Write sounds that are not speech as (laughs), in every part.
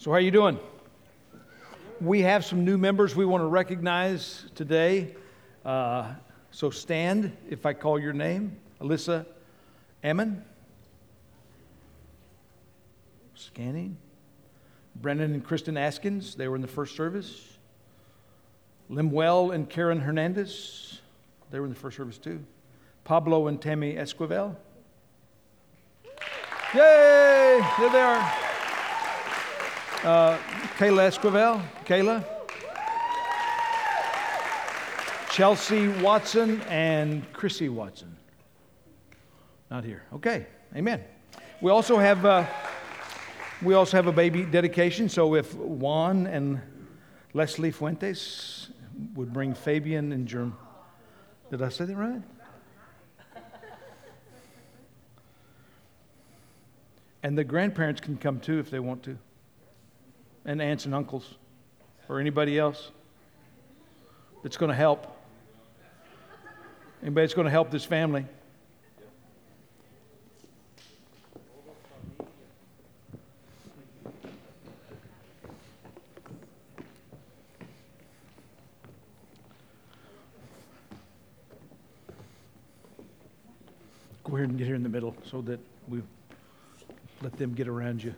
So, how are you doing? We have some new members we want to recognize today. Uh, so, stand if I call your name. Alyssa Ammon. Scanning. Brennan and Kristen Askins, they were in the first service. Limwell and Karen Hernandez, they were in the first service too. Pablo and Tammy Esquivel. Yay! There they are. Uh, Kayla Esquivel. Kayla. Chelsea Watson and Chrissy Watson. Not here. Okay. Amen. We also have uh, we also have a baby dedication. So if Juan and Leslie Fuentes would bring Fabian and Germ. Did I say that right? And the grandparents can come too if they want to, and aunts and uncles, or anybody else that's going to help. Anybody that's going to help this family. Go ahead and get here in the middle so that we let them get around you.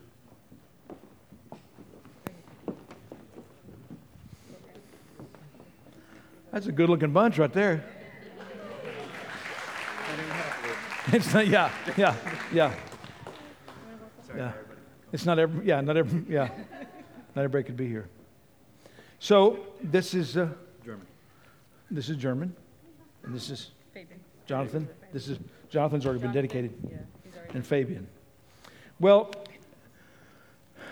That's a good looking bunch right there. It's not, yeah, yeah, yeah. Yeah. It's not every, yeah, not every, yeah. Not everybody could be here. So this is uh, German. This is German, and this is Jonathan. This is Jonathan's already been dedicated, and Fabian. Well,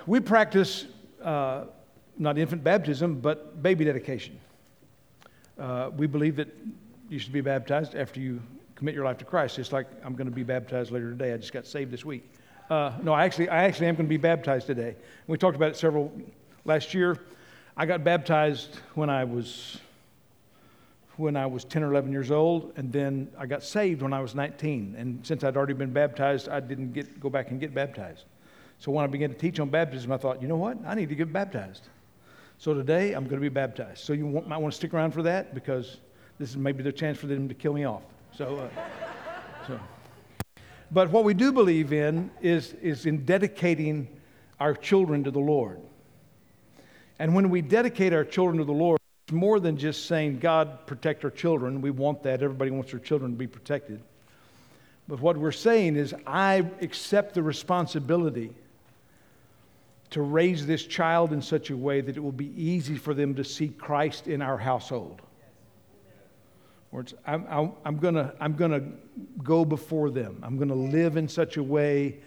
we practice uh, not infant baptism, but baby dedication. Uh, we believe that you should be baptized after you commit your life to Christ. It's like I'm going to be baptized later today. I just got saved this week. Uh, no, I actually, I actually am going to be baptized today. We talked about it several last year. I got baptized when I was when I was 10 or 11 years old, and then I got saved when I was 19. And since I'd already been baptized, I didn't get, go back and get baptized. So when I began to teach on baptism, I thought, you know what? I need to get baptized. So today, I'm going to be baptized. So you want, might want to stick around for that because this is maybe the chance for them to kill me off. So, uh, (laughs) so. But what we do believe in is, is in dedicating our children to the Lord. And when we dedicate our children to the Lord, it's more than just saying, God, protect our children. We want that. Everybody wants their children to be protected. But what we're saying is, I accept the responsibility to raise this child in such a way that it will be easy for them to see Christ in our household. Or I'm, I'm, going I'm to go before them. I'm to live in such a way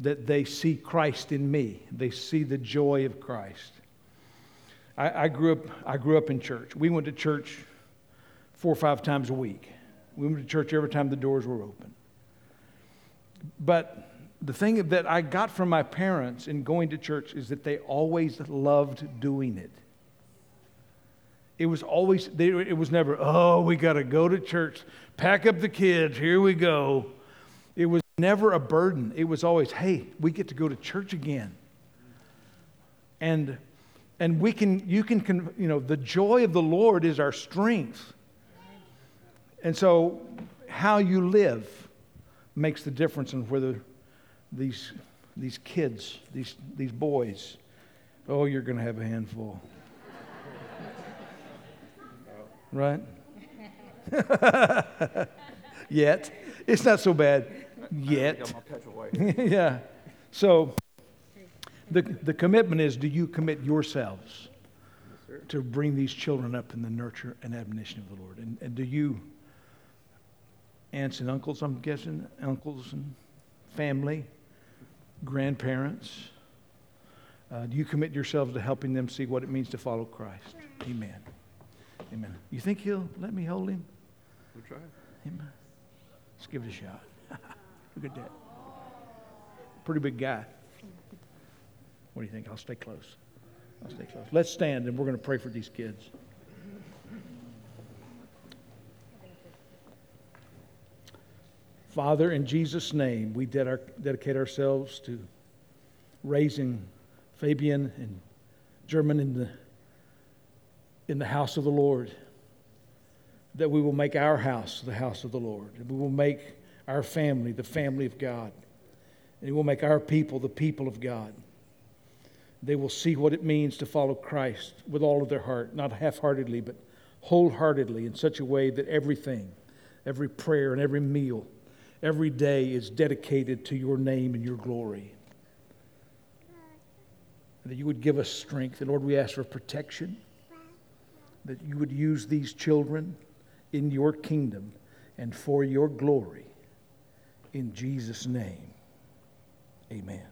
that they see Christ in me, they see the joy of Christ. I, I, grew up, I grew up in church. We went to church four or five times a week. We went to church every time the doors were open. But the thing that I got from my parents in going to church is that they always loved doing it. It was always, they, it was never, oh, we got to go to church, pack up the kids, here we go. It was never a burden. It was always, hey, we get to go to church again. And and we can you can you know the joy of the lord is our strength and so how you live makes the difference in whether these these kids these these boys. Oh you're going to have a handful. Right? (laughs) Yet. It's not so bad. Yet. (laughs) Yeah. So the, the commitment is do you commit yourselves yes, to bring these children up in the nurture and admonition of the Lord? And, and do you, aunts and uncles, I'm guessing, uncles and family, grandparents, uh, do you commit yourselves to helping them see what it means to follow Christ? Amen. Amen. You think he'll let me hold him? We'll try. Amen. Let's give it a shot. (laughs) Look at that. Pretty big guy. What do you think? I'll stay close. I'll stay close. Let's stand and we're going to pray for these kids. Father, in Jesus' name, we dedicate ourselves to raising Fabian and German in the, in the house of the Lord. That we will make our house the house of the Lord. And we will make our family the family of God. And we will make our people the people of God. They will see what it means to follow Christ with all of their heart, not half heartedly, but wholeheartedly in such a way that everything, every prayer and every meal, every day is dedicated to your name and your glory. And that you would give us strength. And Lord, we ask for protection, that you would use these children in your kingdom and for your glory. In Jesus' name, amen.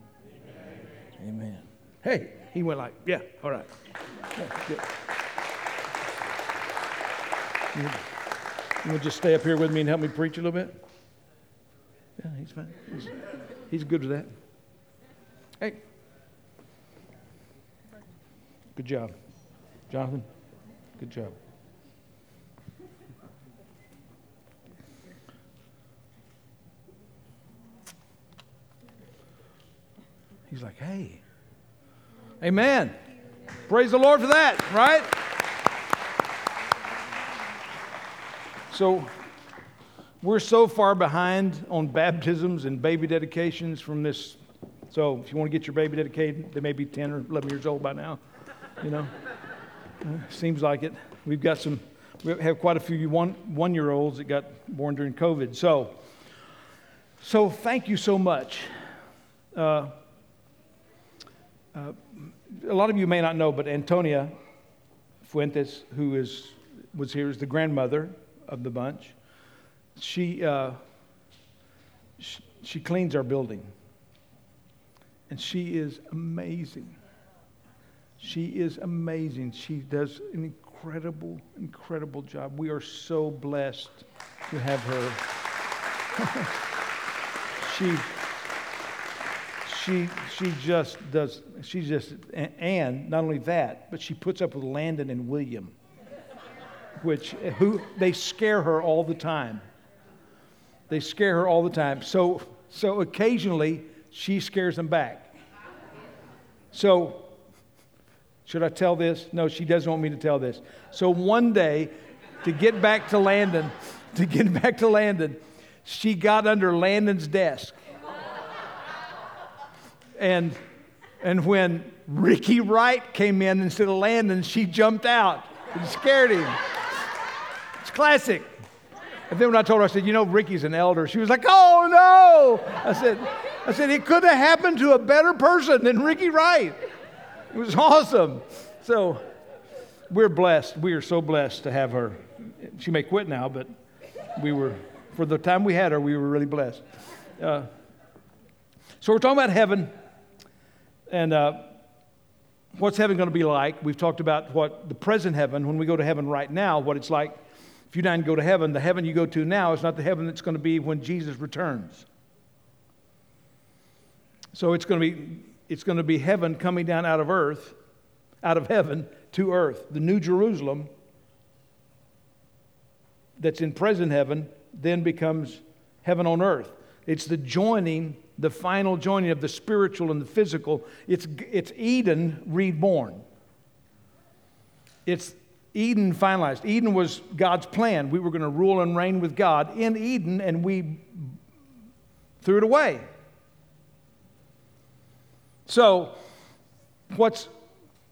Amen. amen. Hey, he went like, yeah, all right. Yeah, you, you just stay up here with me and help me preach a little bit? Yeah, he's fine. He's, he's good with that. Hey. Good job. Jonathan, good job. He's like, hey. Amen. Praise the Lord for that, right? So, we're so far behind on baptisms and baby dedications from this. So, if you want to get your baby dedicated, they may be 10 or 11 years old by now. You know, uh, seems like it. We've got some, we have quite a few one, one year olds that got born during COVID. So, so thank you so much. Uh, uh, a lot of you may not know, but Antonia Fuentes, who is, was here, is the grandmother of the bunch. She, uh, she, she cleans our building. And she is amazing. She is amazing. She does an incredible, incredible job. We are so blessed to have her. (laughs) she she she just does she just and not only that but she puts up with landon and william which who they scare her all the time they scare her all the time. So so occasionally she scares them back. So should i tell this? No she doesn't want me to tell this. So one day to get back to landon (laughs) to get back to landon she got under landon's desk. And, and when Ricky Wright came in instead of Landon, she jumped out and scared him. It's classic. And then when I told her, I said, You know, Ricky's an elder, she was like, Oh no. I said, I said, It could have happened to a better person than Ricky Wright. It was awesome. So we're blessed. We are so blessed to have her. She may quit now, but we were, for the time we had her, we were really blessed. Uh, so we're talking about heaven. And uh, what's heaven going to be like? We've talked about what the present heaven, when we go to heaven right now, what it's like. If you didn't go to heaven, the heaven you go to now is not the heaven that's going to be when Jesus returns. So it's going to be it's going to be heaven coming down out of earth, out of heaven to earth. The new Jerusalem that's in present heaven then becomes heaven on earth. It's the joining the final joining of the spiritual and the physical. It's, it's Eden reborn. It's Eden finalized. Eden was God's plan. We were going to rule and reign with God in Eden, and we threw it away. So, what's,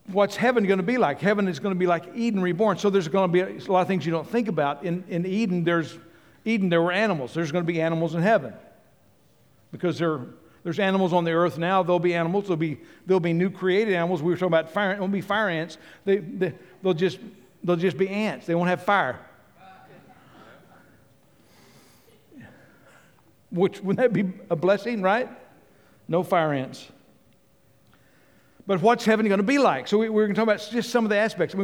what's heaven going to be like? Heaven is going to be like Eden reborn. So, there's going to be a lot of things you don't think about. In, in Eden, there's Eden, there were animals. There's going to be animals in heaven because there, there's animals on the earth now. There'll be animals. There'll be, there'll be new created animals. We were talking about fire. Won't be fire ants. They, they, they'll, just, they'll just be ants. They won't have fire. Which, wouldn't that be a blessing, right? No fire ants. But what's heaven going to be like? So we, are going to talk about just some of the aspects.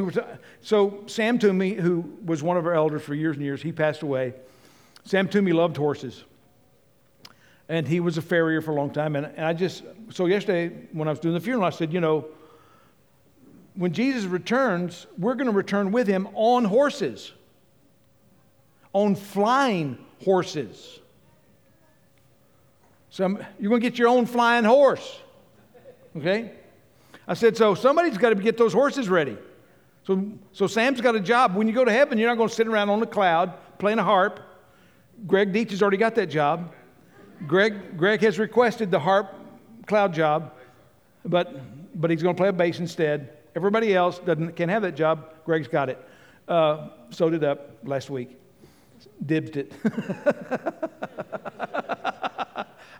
So Sam Toomey, who was one of our elders for years and years, he passed away. Sam Toomey loved horses and he was a farrier for a long time. And, and I just, so yesterday when I was doing the funeral, I said, you know, when Jesus returns, we're going to return with him on horses, on flying horses. So you're going to get your own flying horse, okay? I said, So somebody's got to get those horses ready. So, so Sam's got a job. When you go to heaven, you're not going to sit around on a cloud playing a harp. Greg Deitch has already got that job. Greg, Greg has requested the harp cloud job, but, but he's going to play a bass instead. Everybody else doesn't, can't have that job. Greg's got it. Uh, sewed it up last week. Dibbed it. (laughs)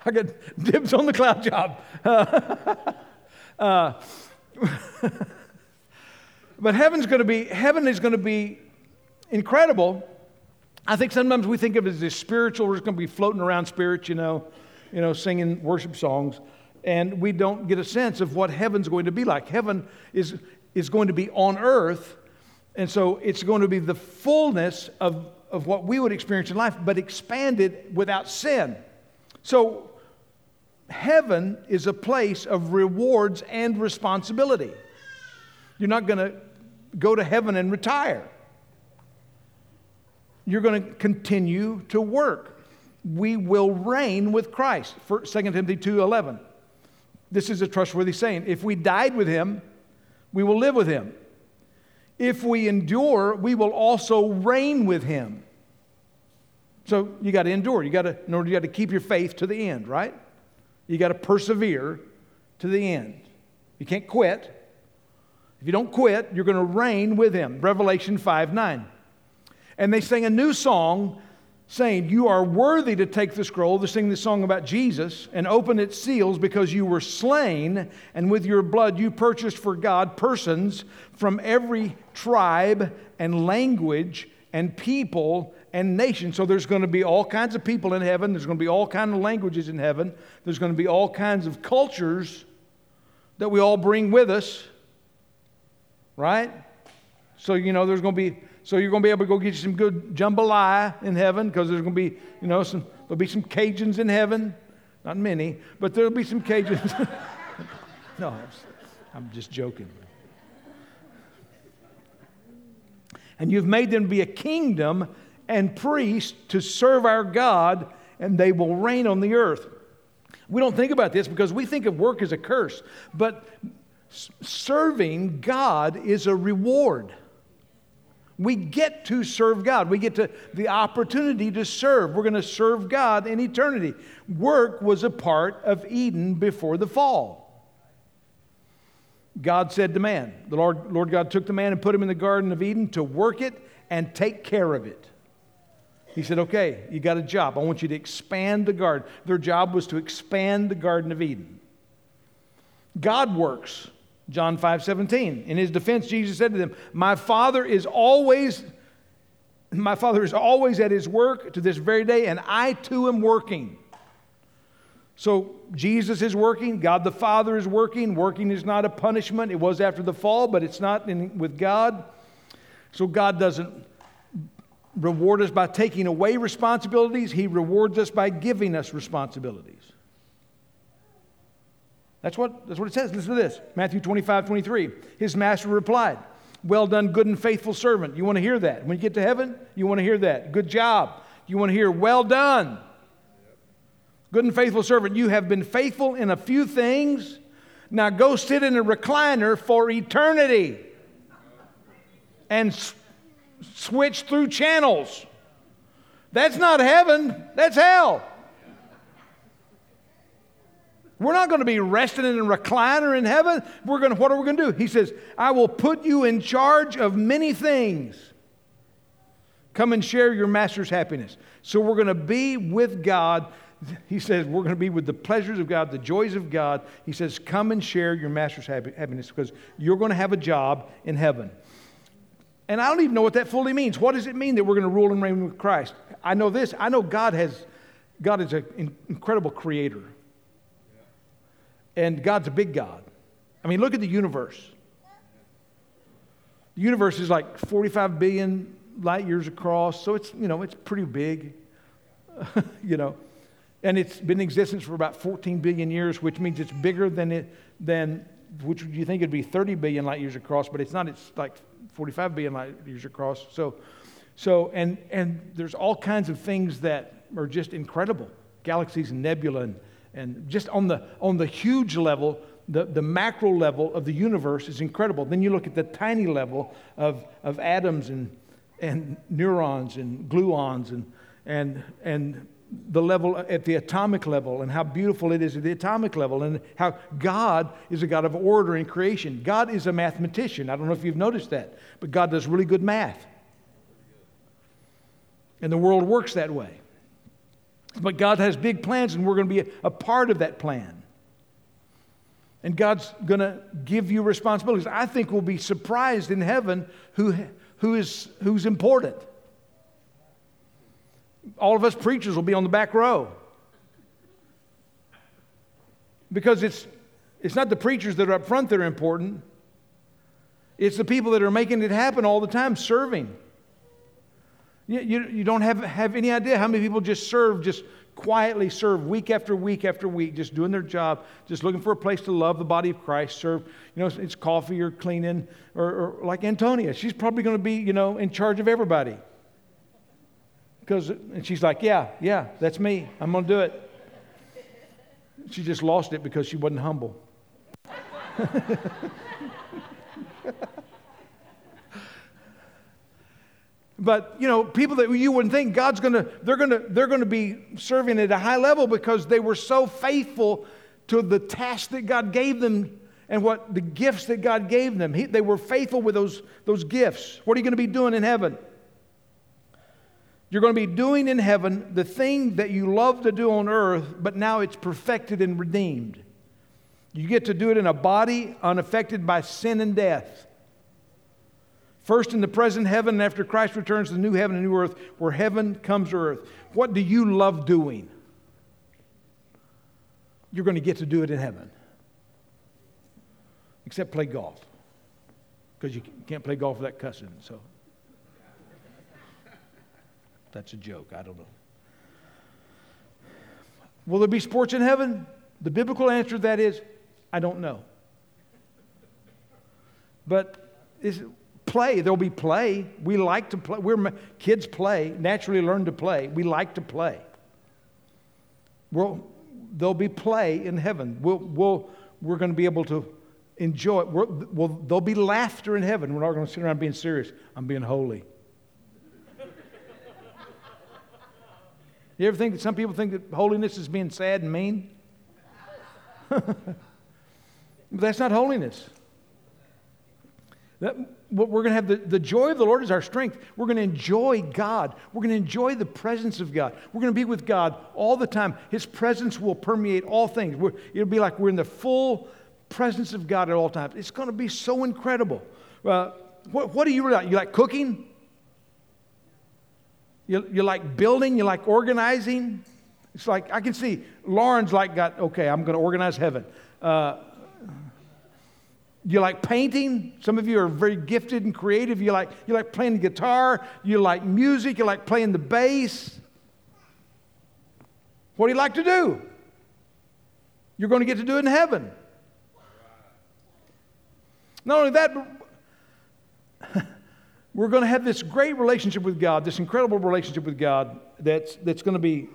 I got dibs on the cloud job. uh, (laughs) (laughs) but heaven's going to be, heaven is going to be incredible. I think sometimes we think of it as this spiritual, we're just going to be floating around spirit, you know, you know, singing worship songs, and we don't get a sense of what heaven's going to be like. Heaven is, is going to be on earth, and so it's going to be the fullness of, of what we would experience in life, but expanded without sin. So heaven is a place of rewards and responsibility. You're not going to go to heaven and retire. You're going to continue to work. We will reign with Christ. 2 Timothy 2:11. This is a trustworthy saying. If we died with him, we will live with him. If we endure, we will also reign with him. So you got to endure. You got to, in order, you got to keep your faith to the end, right? You got to persevere to the end. You can't quit. If you don't quit, you're going to reign with him. Revelation 5 9. And they sang a new song saying, You are worthy to take the scroll, to sing this song about Jesus, and open its seals because you were slain, and with your blood you purchased for God persons from every tribe and language and people and nation. So there's going to be all kinds of people in heaven. There's going to be all kinds of languages in heaven. There's going to be all kinds of cultures that we all bring with us. Right? So, you know, there's going to be, so you're going to be able to go get you some good jambalaya in heaven because there's going to be, you know, some, there'll be some Cajuns in heaven. Not many, but there'll be some Cajuns. (laughs) no, I'm just joking. And you've made them be a kingdom and priests to serve our God, and they will reign on the earth. We don't think about this because we think of work as a curse, but serving God is a reward. We get to serve God. We get to the opportunity to serve. We're going to serve God in eternity. Work was a part of Eden before the fall. God said to man, the Lord, Lord God took the man and put him in the Garden of Eden to work it and take care of it. He said, Okay, you got a job. I want you to expand the garden. Their job was to expand the Garden of Eden. God works. John 5 17. In his defense, Jesus said to them, My Father is always. My Father is always at his work to this very day, and I too am working. So Jesus is working, God the Father is working. Working is not a punishment. It was after the fall, but it's not in, with God. So God doesn't reward us by taking away responsibilities, He rewards us by giving us responsibilities. That's what, that's what it says. Listen to this Matthew 25, 23. His master replied, Well done, good and faithful servant. You want to hear that? When you get to heaven, you want to hear that. Good job. You want to hear, Well done. Good and faithful servant, you have been faithful in a few things. Now go sit in a recliner for eternity and switch through channels. That's not heaven, that's hell. We're not going to be resting in a recliner in heaven. We're going to, what are we going to do? He says, I will put you in charge of many things. Come and share your master's happiness. So we're going to be with God. He says, we're going to be with the pleasures of God, the joys of God. He says, come and share your master's happiness because you're going to have a job in heaven. And I don't even know what that fully means. What does it mean that we're going to rule and reign with Christ? I know this. I know God has, God is an incredible creator. And God's a big God. I mean, look at the universe. The universe is like 45 billion light years across, so it's, you know, it's pretty big. (laughs) you know, and it's been in existence for about 14 billion years, which means it's bigger than it than which you think it'd be 30 billion light years across, but it's not. It's like 45 billion light years across. So, so and and there's all kinds of things that are just incredible, galaxies and nebula, and, and just on the on the huge level, the, the macro level of the universe is incredible. Then you look at the tiny level of, of atoms and, and neurons and gluons and, and, and the level at the atomic level and how beautiful it is at the atomic level and how God is a God of order and creation. God is a mathematician. I don't know if you've noticed that, but God does really good math. And the world works that way. But God has big plans, and we're going to be a, part of that plan. And God's going to give you responsibilities. I think we'll be surprised in heaven who, who is, who's important. All of us preachers will be on the back row. Because it's, it's not the preachers that are up front that are important, it's the people that are making it happen all the time, serving. You, you, you don't have, have any idea how many people just serve, just quietly serve week after week after week, just doing their job, just looking for a place to love the body of Christ, serve, you know, it's coffee or cleaning, or, or like Antonia. She's probably going to be, you know, in charge of everybody. Because, and she's like, yeah, yeah, that's me. I'm going to do it. She just lost it because she wasn't humble. (laughs) but you know people that you wouldn't think god's to they're to they're to be serving at a high level because they were so faithful to the task that god gave them and what the gifts that god gave them. He, they were faithful with those those gifts. What are you to be doing in heaven? You're going to be doing in heaven the thing that you love to do on earth but now it's perfected and redeemed. You get to do it in a body unaffected by sin and death First in the present heaven, and after Christ returns to the new heaven and new earth, where heaven comes to earth. What do you love doing? You're going to get to do it in heaven. Except play golf. Because you can't play golf without cussing. So that's a joke. I don't know. Will there be sports in heaven? The biblical answer to that is I don't know. But is, play. There'll be play. We like to play. We're kids play. Naturally learn to play. We like to play. Well, there'll be play in heaven. We'll, we'll, we're going to be able to enjoy it. We're, well, there'll be laughter in heaven. We're not going to sit around being serious. I'm being holy. you ever think that some people think that holiness is being sad and mean? (laughs) but that's not holiness. That, we're going to have the, the joy of the Lord is our strength. We're going to enjoy God. We're going to enjoy the presence of God. We're going to be with God all the time. His presence will permeate all things. We're, it'll be like we're in the full presence of God at all times. It's going to be so incredible. Uh, what, what do you like? You like cooking? You, you like building? You like organizing? It's like, I can see Lauren's like got, okay, I'm going to organize heaven. Uh, you like painting? Some of you are very gifted and creative. You like, you like playing the guitar. You like music. You like playing the bass. What do you like to do? You're going to get to do it in heaven. Not only that, but (laughs) we're going to have this great relationship with God, this incredible relationship with God that's, that's going to be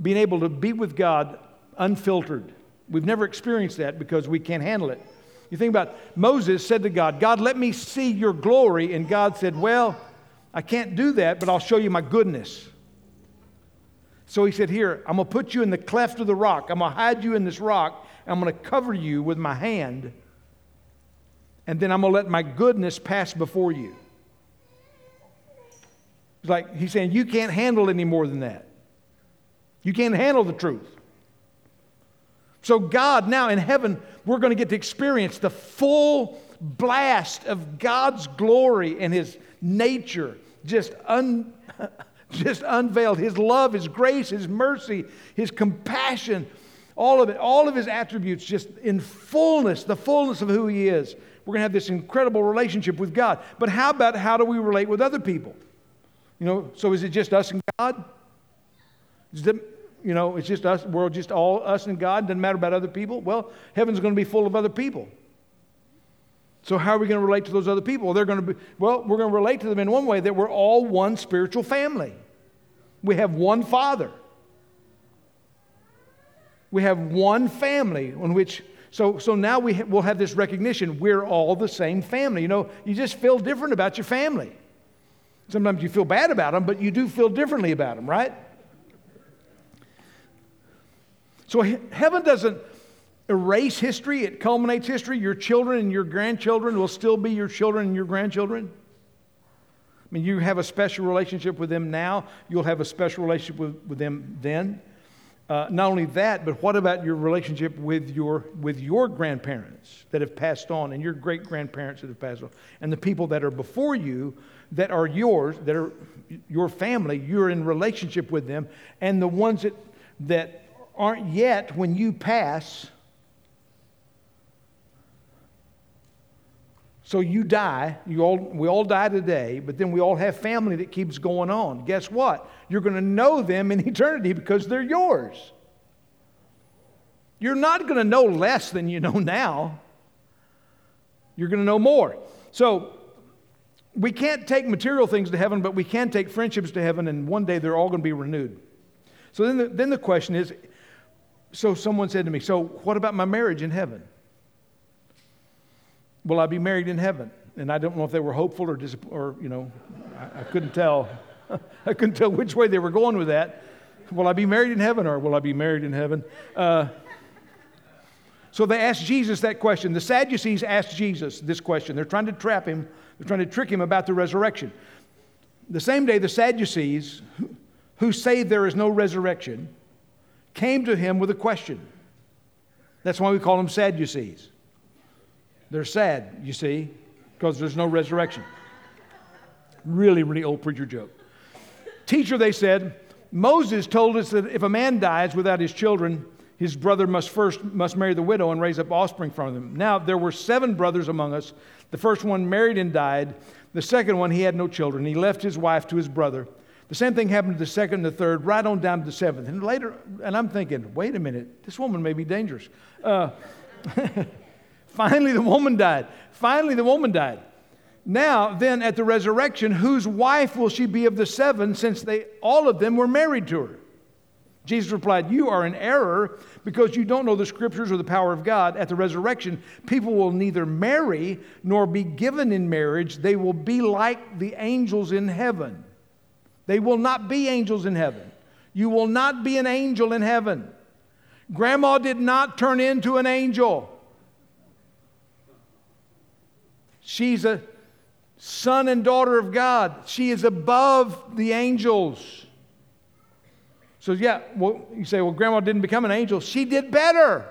being able to be with God unfiltered. We've never experienced that because we can't handle it. You think about Moses said to God, God, let me see your glory. And God said, Well, I can't do that, but I'll show you my goodness. So he said, Here, I'm going to put you in the cleft of the rock. I'm going to hide you in this rock. I'm going to cover you with my hand. And then I'm going to let my goodness pass before you. It's like he's saying, You can't handle any more than that. You can't handle the truth. So, God, now in heaven, we're going to get to experience the full blast of God's glory and His nature just, un, (laughs) just unveiled. His love, His grace, His mercy, His compassion, all of it, all of His attributes just in fullness, the fullness of who He is. We're going to have this incredible relationship with God. But how about how do we relate with other people? You know, so is it just us and God? You know, it's just us, we're just all us and God, doesn't matter about other people. Well, heaven's going to be full of other people. So, how are we going to relate to those other people? They're going to be, well, we're going to relate to them in one way that we're all one spiritual family. We have one Father. We have one family on which, So, so now we ha- will have this recognition we're all the same family. You know, you just feel different about your family. Sometimes you feel bad about them, but you do feel differently about them, right? So heaven doesn't erase history, it culminates history. Your children and your grandchildren will still be your children and your grandchildren. I mean, you have a special relationship with them now, you'll have a special relationship with, with them then. Uh, not only that, but what about your relationship with your, with your grandparents that have passed on and your great grandparents that have passed on and the people that are before you that are yours, that are your family, you're in relationship with them, and the ones that, that aren't yet when you pass. So you die, you all, we all die today, but then we all have family that keeps going on. Guess what? You're going to know them in (laughs) eternity because they're yours. You're not going to know less than you know now. You're going to know more. So we can't take material things to heaven, but we can take friendships to heaven, and one day they're all going to be renewed. So then the, then the question is so someone said to me, So what about my marriage in heaven? Will I be married in heaven? And I don't know if they were hopeful or, dis- or you know, I, I couldn't tell. (laughs) I couldn't tell which way they were going with that. Will I be married in heaven or will I be married in heaven? Uh, so they asked Jesus that question. The Sadducees asked Jesus this question. They're trying to trap him, they're trying to trick him about the resurrection. The same day, the Sadducees, who say there is no resurrection, came to him with a question. That's why we call them Sadducees. They're sad, you see, because there's no resurrection. Really, really old preacher joke. Teacher, they said, Moses told us that if a man dies without his children, his brother must first must marry the widow and raise up offspring from them. Now there were seven brothers among us. The first one married and died. The second one he had no children. He left his wife to his brother. The same thing happened to the second and the third, right on down to the seventh. And later, and I'm thinking, wait a minute, this woman may be dangerous. Uh, (laughs) finally, the woman died. Finally, the woman died. Now, then, at the resurrection, whose wife will she be of the seven, since they all of them were married to her? Jesus replied, You are in error because you don't know the scriptures or the power of God. At the resurrection, people will neither marry nor be given in marriage. They will be like the angels in heaven. They will not be angels in heaven. You will not be an angel in heaven. Grandma did not turn into an angel. She's a son and daughter of God. She is above the angels. So, yeah, well, you say, well, grandma didn't become an angel. She did better.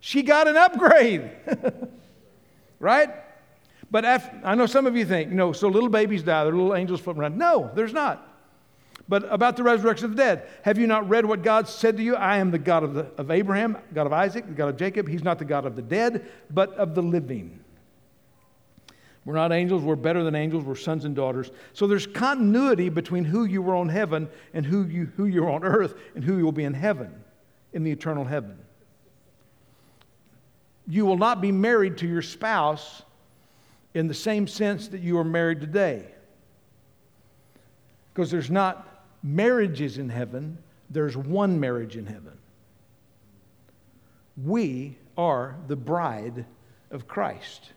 She got an upgrade. (laughs) right? But after, I know some of you think, know, so little babies die, they're little angels floating around. No, there's not. But about the resurrection of the dead, have you not read what God said to you? I am the God of, the, of Abraham, God of Isaac, the God of Jacob. He's not the God of the dead, but of the living. We're not angels, we're better than angels, we're sons and daughters. So there's continuity between who you were on heaven and who, you, who you're on earth and who you will be in heaven, in the eternal heaven. You will not be married to your spouse in the same sense that you are married today. Because there's not marriages in heaven, there's one marriage in heaven. We are the bride of Christ.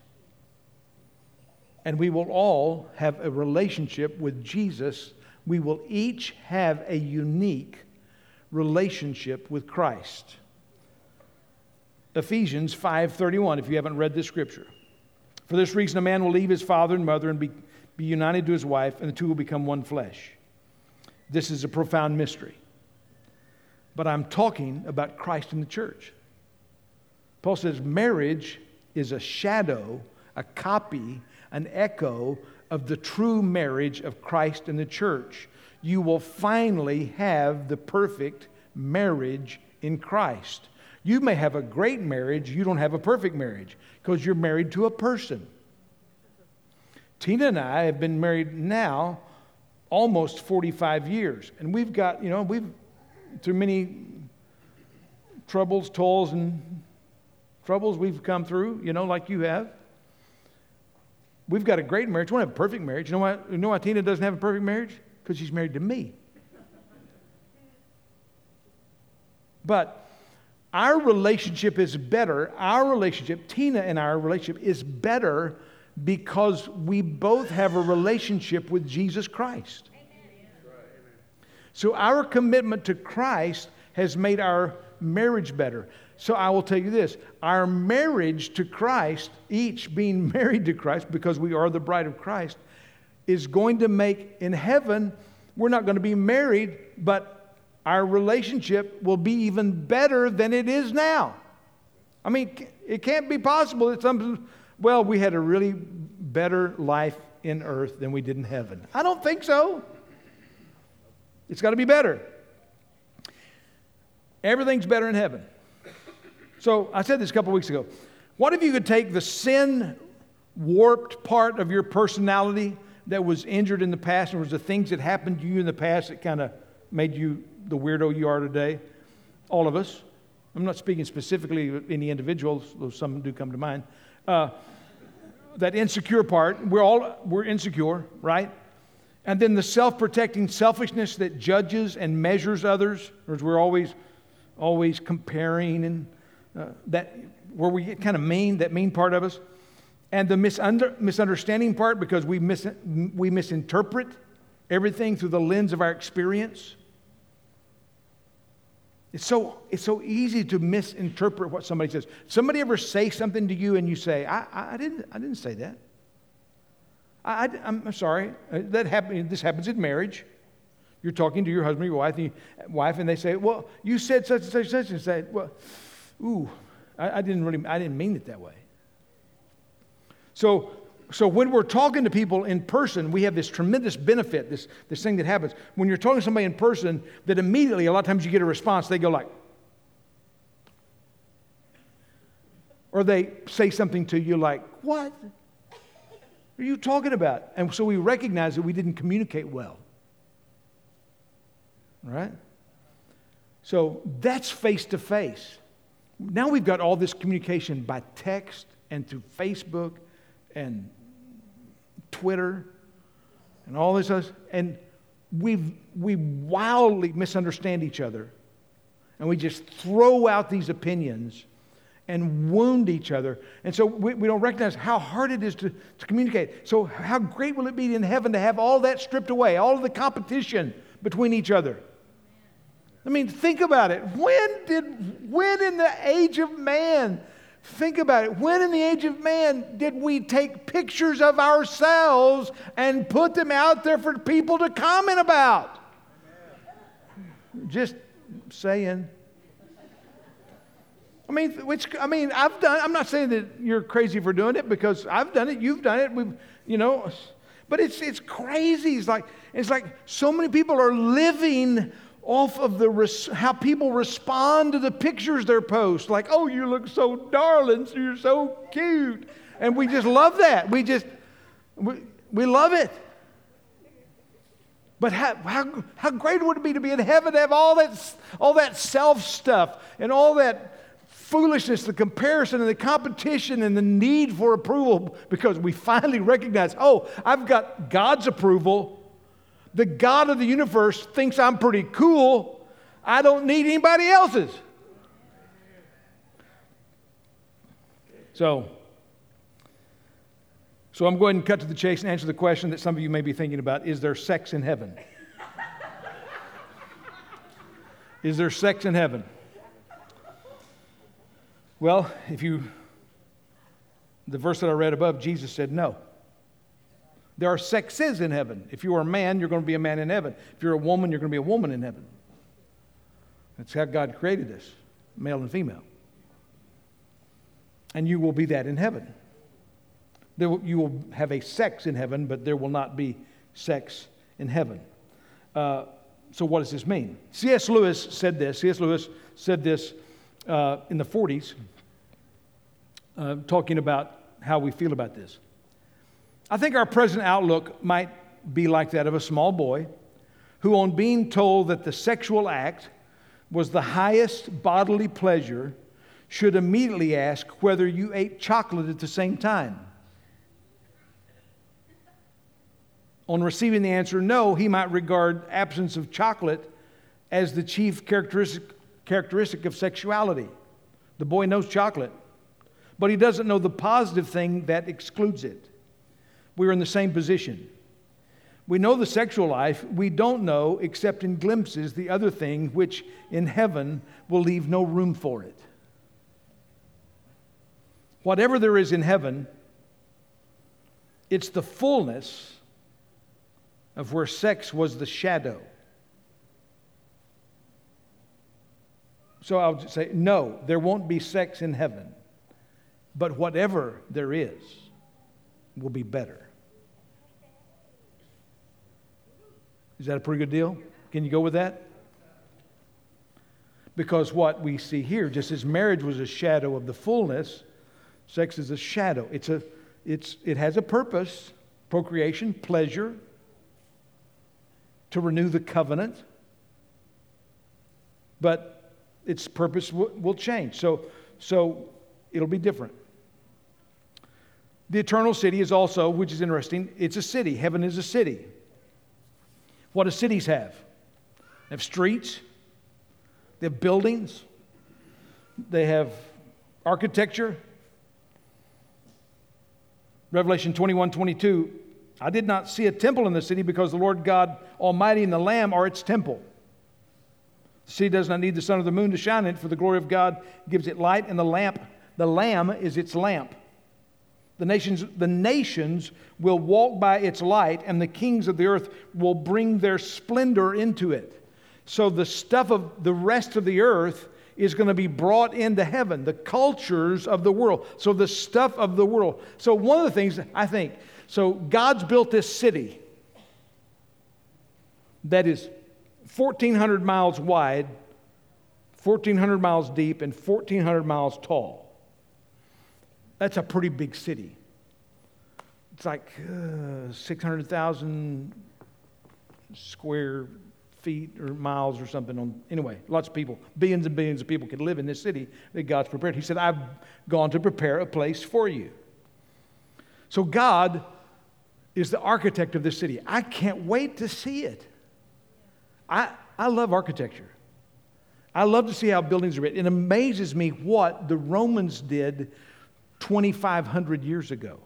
And we will all have a relationship with Jesus. We will each have a unique relationship with Christ. Ephesians 5:31 if you haven't read this scripture. For this reason, a man will leave his father and mother and be, be united to his wife, and the two will become one flesh. This is a profound mystery. But I'm talking about Christ and the church. Paul says marriage is a shadow, a copy, an echo of the true marriage of Christ and the church. You will finally have the perfect marriage in Christ. You may have a great marriage, you don't have a perfect marriage because you're married to a person. Tina and I have been married now almost 45 years. And we've got, you know, we've, through many troubles, toils, and troubles we've come through, you know, like you have. We've got a great marriage. We don't have a perfect marriage. You know why, you know why Tina doesn't have a perfect marriage? Because she's married to me. But our relationship is better. Our relationship, Tina and our relationship, is better because we both have a relationship with Jesus Christ. So our commitment to Christ has made our marriage better. So I will tell you this our marriage to Christ, each being (laughs) married to Christ because we are the bride of Christ, is going to make in heaven, we're not going to be married, but our relationship will be even better than it is now. I mean, it can't be possible that some, well, we had a really better life in earth than we did in heaven. I don't think so. It's got to be better. Everything's better in heaven. So I said this a couple weeks ago. What if you could take the sin warped part of your personality that was injured in the past and was the things that happened to you in the past that kind of made you the weirdo you are today? All of us. I'm not speaking specifically of any individuals, though some do come to mind. Uh, that insecure part, we're all we're insecure, right? And then the self-protecting selfishness that judges and measures others, or we're always always comparing and uh, that where we get kind of mean, that mean part of us, and the misunder, misunderstanding part because we, mis, we misinterpret everything through the lens of our experience. It's so, it's so easy to misinterpret what somebody says. Somebody ever say something to you and you say, I, I, I didn't, I didn't say that. I, am sorry. Uh, that happen, this happens in marriage. You're talking to your husband, your wife, and, you, wife, and they say, Well, you said such and such and such. And say, Well, ooh, I, I, didn't really, I didn't mean it that way. So, so when we're talking to people in person, we have this tremendous benefit, this, this thing that happens. When you're talking to somebody in person, that immediately, a lot of times you get a response, they go like, or they say something to you like, What are you talking about? And so we recognize that we didn't communicate well. Right? So that's face to face. Now we've got all this communication by text and through Facebook and Twitter and all this other, and we we wildly misunderstand each other. And we just throw out these opinions and wound each other. And so we, we don't recognize how hard it is to, to communicate. So, how great will it be in heaven to have all that stripped away, all the competition between each other? I mean, think about it. When did, when in the age of man, think about it, when in the age of man did we take pictures of ourselves and put them out there for people to comment about? Just saying. I mean, which I mean, I've done. I'm not saying that you're crazy for doing it because I've done it. You've done it. We've, you know, but it's it's crazy. It's like it's like so many people are living off of the res- how people respond to the pictures they're post. Like, oh, you look so darling, you're so cute. And we just love that. We just, we, we love it. But how, how, how great would it be to be in heaven to have all that, all that self stuff and all that foolishness, the comparison and the competition and the need for approval because we finally recognize, oh, I've got God's approval the God of the universe thinks I'm pretty cool. I don't need anybody else's. So, so I'm going to cut to the chase and answer the question that some of you may be thinking about Is there sex in heaven? Is there sex in heaven? Well, if you, the verse that I read above, Jesus said no. There are sexes in heaven. If you are a man, you're going to be a man in heaven. If you're a woman, you're going to be a woman in heaven. That's how God created us, male and female. And you will be that in heaven. Will, you will have a sex in heaven, but there will not be sex in heaven. Uh, so, what does this mean? C.S. Lewis said this. C.S. Lewis said this uh, in the 40s, uh, talking about how we feel about this. I think our present outlook might be like that of a small boy who, on being told that the sexual act was the highest bodily pleasure, should immediately ask whether you ate chocolate at the same time. On receiving the answer no, he might regard absence of chocolate as the chief characteristic, characteristic of sexuality. The boy knows chocolate, but he doesn't know the positive thing that excludes it. We're in the same position. We know the sexual life, we don't know, except in glimpses, the other thing which in heaven will leave no room for it. Whatever there is in heaven, it's the fullness of where sex was the shadow. So I'll just say, no, there won't be sex in heaven. But whatever there is will be better. Is that a pretty good deal? Can you go with that? Because what we see here, just as marriage was a shadow of the fullness, sex is a shadow. It's a, it's, it has a purpose procreation, pleasure, to renew the covenant, but its purpose w- will change. So, so it'll be different. The eternal city is also, which is interesting, it's a city. Heaven is a city. What do cities have? They have streets, they have buildings, they have architecture. Revelation 21 22, I did not see a temple in the city because the Lord God Almighty and the Lamb are its temple. The city does not need the sun or the moon to shine in it, for the glory of God gives it light, and the lamp, the Lamb is its lamp. The nations, the nations will walk by its light, and the kings of the earth will bring their splendor into it. So the stuff of the rest of the earth is going to be brought into heaven, the cultures of the world. So the stuff of the world. So one of the things I think, so God's built this city that is 1,400 miles wide, 1,400 miles deep, and 1,400 miles tall. That's a pretty big city. It's like uh, 600,000 square feet or miles or something on anyway lots of people billions and billions of people could live in this city that god's prepared. He said i've gone to prepare a place for you. So god is the architect of this city. I can't wait to see it. I, I love architecture. I love to see how buildings are written. It amazes me what the romans did 2,500 years ago.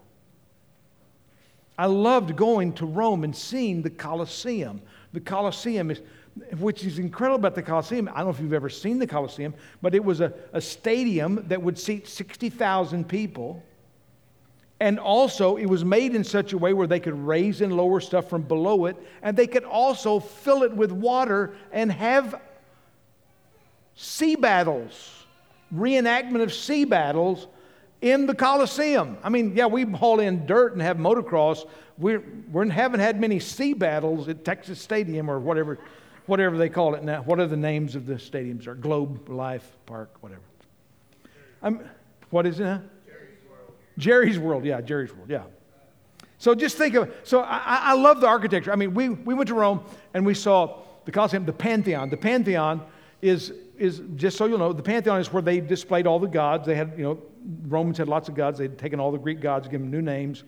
I loved going to Rome and seeing the Colosseum. The Colosseum is, which is incredible about the Colosseum. I don't know if you've ever seen the Colosseum, but it was a, a stadium that would seat 60,000 people. And also, it was made in such a way where they could raise and lower stuff from below it, and they could also fill it with water and have sea battles, reenactment of sea battles in the Coliseum. I mean, yeah, we haul in dirt and have motocross. We're, we haven't had many sea battles at Texas Stadium or whatever, whatever they call it now. What are the names of the stadiums? Or Globe Life Park, whatever. I'm, what is it? Jerry's World. Jerry's World, yeah, Jerry's World, yeah. So just think of so I, I love the architecture. I mean, we, we went to Rome and we saw the Colosseum, the Pantheon. The Pantheon is, is just so you'll know, the Pantheon is where they displayed all the gods. They had, you know, Romans had lots of gods. They'd taken all the Greek gods, given them new names.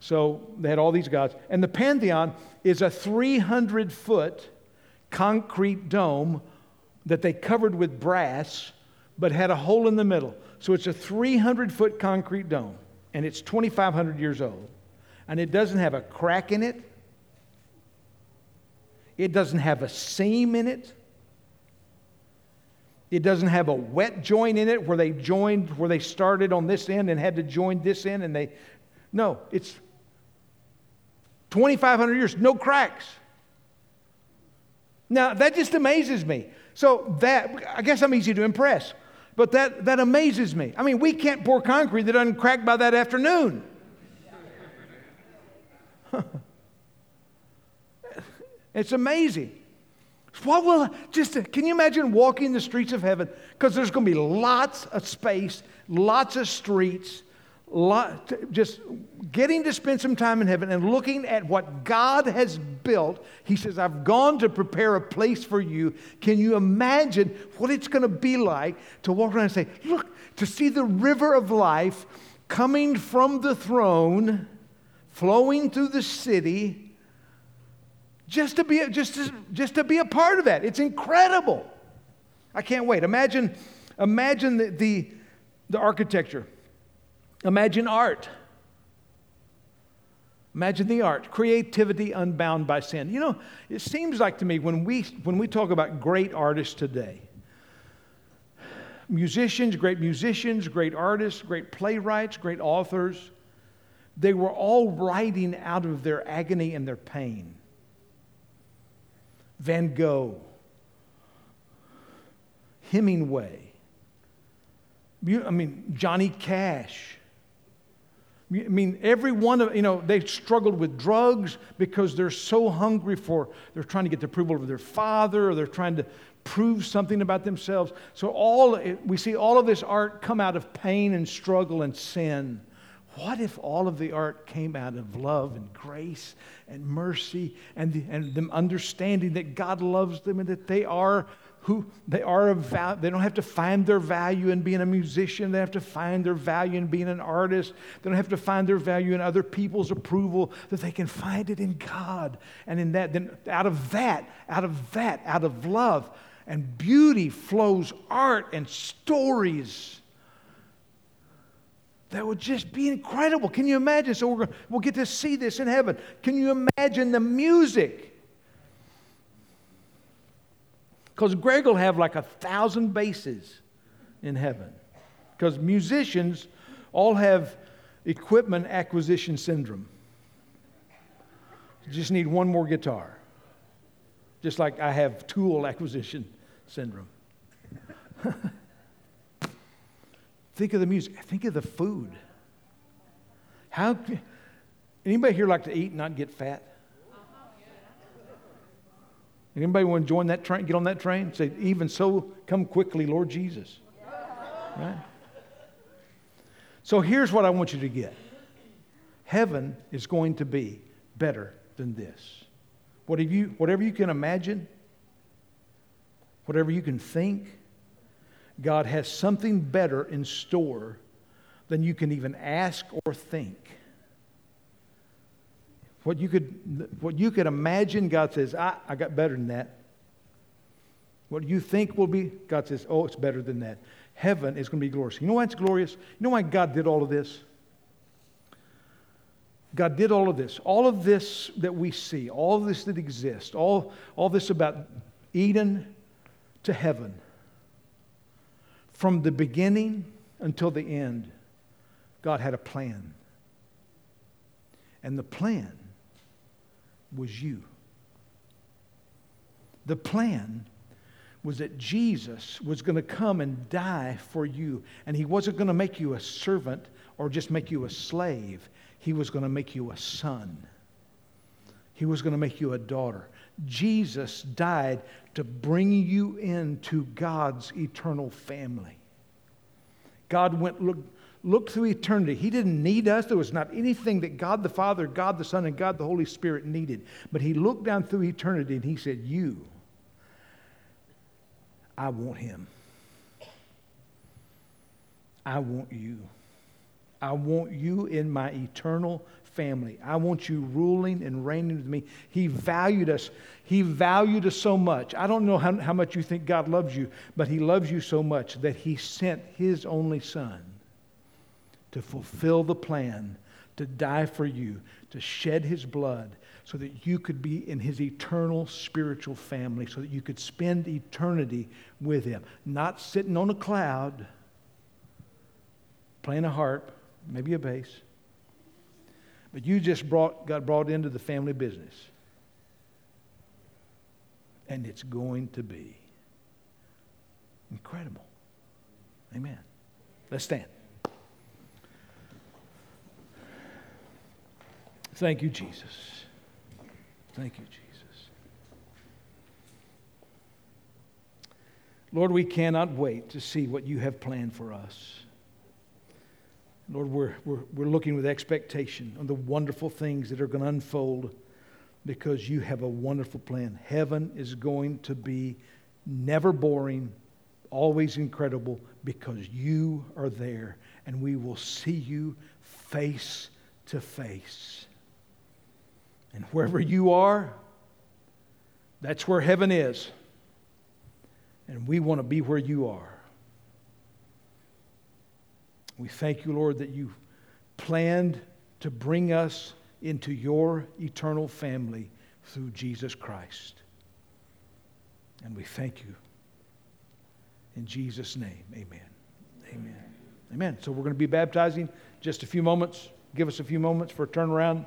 So they had all these gods. And the Pantheon is a 300 foot concrete dome that they covered with brass, but had a hole in the middle. So it's a 300 foot concrete dome, and it's 2,500 years old. And it doesn't have a crack in it, it doesn't have a seam in it. It doesn't have a wet joint in it where they joined, where they started on this end and had to join this end and they, no, it's 2,500 years, no cracks. Now, that just amazes me. So, that, I guess I'm easy to impress, but that, that amazes me. I mean, we can't pour concrete that doesn't crack by that afternoon. (laughs) it's amazing. What will just can you imagine walking the streets of heaven? Because there's going to be lots of space, lots of streets, lot, just getting to spend some time in heaven and looking at what God has built. He says, I've gone to prepare a place for you. Can you imagine what it's going to be like to walk around and say, Look, to see the river of life coming from the throne, flowing through the city? Just to be, just to, just to be a part of that. It's incredible. I can't wait. Imagine, imagine the, the, the architecture. Imagine art. Imagine the art, creativity unbound by sin. You know, it seems like to me when we, when we talk about great artists today, musicians, great musicians, great artists, great playwrights, great authors, they were all writing out of their agony and their pain. Van Gogh, Hemingway, I mean, Johnny Cash. I mean, every one of, you know, they struggled with drugs because they're so hungry for, they're trying to get the approval of their father or they're trying to prove something about themselves. So all, we see all of this art come out of pain and struggle and sin. What if all of the art came out of love and grace and mercy and, the, and them understanding that God loves them and that they are who they are of value. They don't have to find their value in being a musician. They have to find their value in being an artist. They don't have to find their value in other people's approval, that they can find it in God. And in that, then out of that, out of that, out of love and beauty flows art and stories that would just be incredible. Can you imagine? So we're, we'll get to see this in heaven. Can you imagine the music? Because Greg will have like a thousand basses in heaven. Because musicians all have equipment acquisition syndrome. You just need one more guitar. Just like I have tool acquisition syndrome. (laughs) think of the music, think of the food. How anybody here like to eat and not get fat? Anybody want to join that train, get on that train? Say, even so, come quickly, Lord Jesus. Right? So here's what I want you to get heaven is going to be better than this. Whatever you, whatever you can imagine, whatever you can think, God has something better in store than you can even ask or think. What you could, what you could imagine, God says, I, I got better than that. What you think will be, God says, oh, it's better than that. Heaven is going to be glorious. You know why it's glorious? You know why God did all of this? God did all of this. All of this that we see, all of this that exists, all, all this about Eden to heaven, from the beginning until the end, God had a plan. And the plan was you. The plan was that Jesus was going to come and die for you. And he wasn't going to make you a servant or just make you a slave, he was going to make you a son. He was going to make you a daughter. Jesus died to bring you into God's eternal family. God went, look, look through eternity. He didn't need us. There was not anything that God the Father, God the Son, and God the Holy Spirit needed. But He looked down through eternity and He said, You, I want Him. I want you. I want you in my eternal family. I want you ruling and reigning with me. He valued us. He valued us so much. I don't know how, how much you think God loves you, but He loves you so much that He sent His only Son to fulfill the plan, to die for you, to shed his blood, so that you could be in his eternal spiritual family, so that you could spend eternity with him. Not sitting on a cloud, playing a harp, maybe a bass, but you just brought, got brought into the family business. And it's going to be incredible. Amen. Let's stand. Thank you, Jesus. Thank you, Jesus. Lord, we cannot wait to see what you have planned for us. Lord, we're, we're, we're looking with expectation on the wonderful things that are going to unfold because you have a wonderful plan. Heaven is going to be never boring, always incredible because you are there and we will see you face to face. And wherever you are, that's where heaven is. And we want to be where you are. We thank you, Lord, that you planned to bring us into your eternal family through Jesus Christ. And we thank you. In Jesus' name, amen. Amen. Amen. So we're going to be baptizing just a few moments. Give us a few moments for a turnaround.